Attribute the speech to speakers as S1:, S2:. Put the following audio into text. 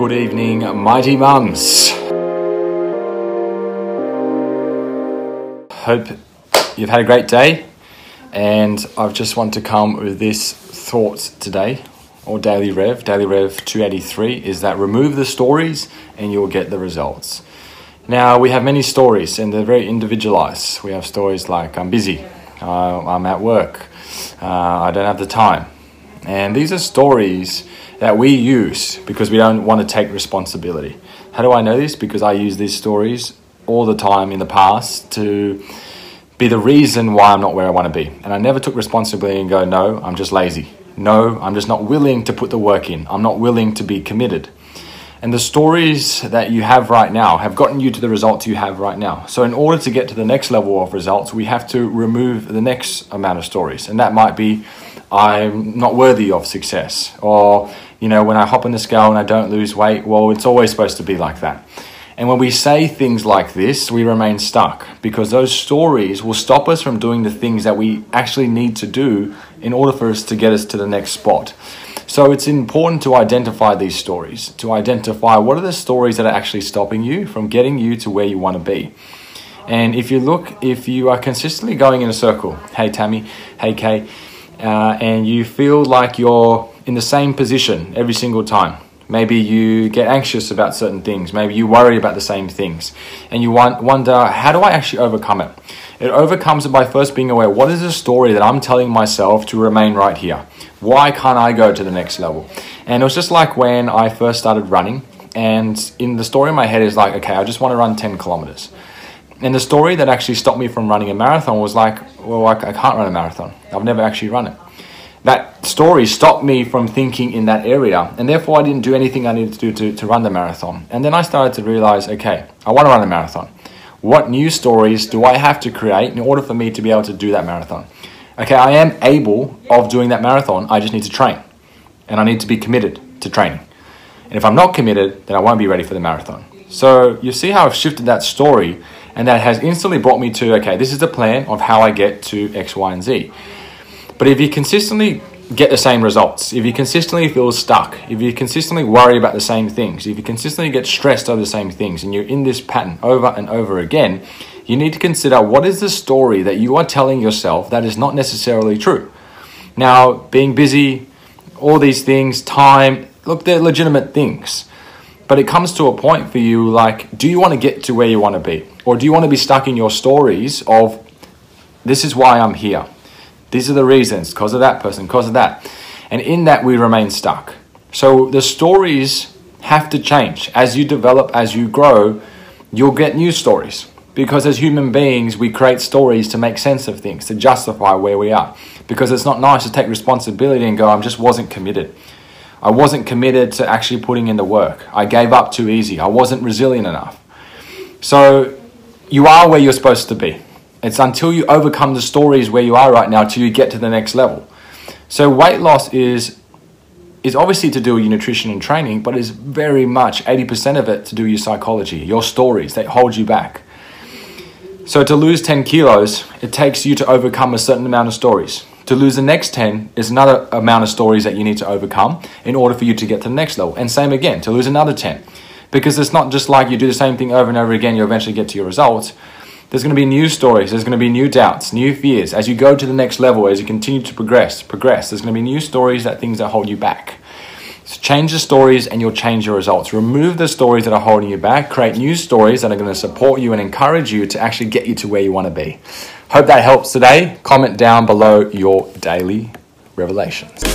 S1: Good evening, mighty mums. Hope you've had a great day, and I've just want to come with this thought today, or daily rev. Daily rev 283 is that remove the stories and you'll get the results. Now, we have many stories, and they're very individualized. We have stories like I'm busy, uh, I'm at work, uh, I don't have the time. And these are stories that we use because we don't want to take responsibility. How do I know this? Because I use these stories all the time in the past to be the reason why I'm not where I want to be. And I never took responsibility and go, no, I'm just lazy. No, I'm just not willing to put the work in. I'm not willing to be committed. And the stories that you have right now have gotten you to the results you have right now. So, in order to get to the next level of results, we have to remove the next amount of stories. And that might be, I'm not worthy of success, or you know, when I hop on the scale and I don't lose weight, well, it's always supposed to be like that. And when we say things like this, we remain stuck because those stories will stop us from doing the things that we actually need to do in order for us to get us to the next spot. So it's important to identify these stories, to identify what are the stories that are actually stopping you from getting you to where you want to be. And if you look, if you are consistently going in a circle, hey Tammy, hey Kay, uh, and you feel like you're in the same position every single time. Maybe you get anxious about certain things. Maybe you worry about the same things. And you wonder, how do I actually overcome it? It overcomes it by first being aware what is the story that I'm telling myself to remain right here? Why can't I go to the next level? And it was just like when I first started running. And in the story in my head is like, okay, I just want to run 10 kilometers. And the story that actually stopped me from running a marathon was like, well, I, I can't run a marathon. I've never actually run it that story stopped me from thinking in that area. And therefore, I didn't do anything I needed to do to, to run the marathon. And then I started to realize okay, I want to run a marathon. What new stories do I have to create in order for me to be able to do that marathon? Okay, I am able of doing that marathon. I just need to train. And I need to be committed to training. And if I'm not committed, then I won't be ready for the marathon. So you see how I've shifted that story, and that has instantly brought me to okay, this is the plan of how I get to X, Y, and Z. But if you consistently get the same results, if you consistently feel stuck, if you consistently worry about the same things, if you consistently get stressed over the same things, and you're in this pattern over and over again, you need to consider what is the story that you are telling yourself that is not necessarily true. Now, being busy, all these things, time, look, they're legitimate things. But it comes to a point for you like, do you want to get to where you want to be? Or do you want to be stuck in your stories of, this is why I'm here? These are the reasons, because of that person, because of that. And in that, we remain stuck. So the stories have to change. As you develop, as you grow, you'll get new stories. Because as human beings, we create stories to make sense of things, to justify where we are. Because it's not nice to take responsibility and go, I just wasn't committed. I wasn't committed to actually putting in the work. I gave up too easy. I wasn't resilient enough. So you are where you're supposed to be. It's until you overcome the stories where you are right now till you get to the next level. So weight loss is is obviously to do with your nutrition and training, but is very much 80% of it to do with your psychology, your stories that hold you back. So to lose 10 kilos, it takes you to overcome a certain amount of stories. To lose the next 10 is another amount of stories that you need to overcome in order for you to get to the next level. And same again, to lose another 10. Because it's not just like you do the same thing over and over again, you eventually get to your results. There's going to be new stories, there's going to be new doubts, new fears. As you go to the next level, as you continue to progress, progress, there's going to be new stories that things that hold you back. So change the stories and you'll change your results. Remove the stories that are holding you back, create new stories that are going to support you and encourage you to actually get you to where you want to be. Hope that helps today. Comment down below your daily revelations.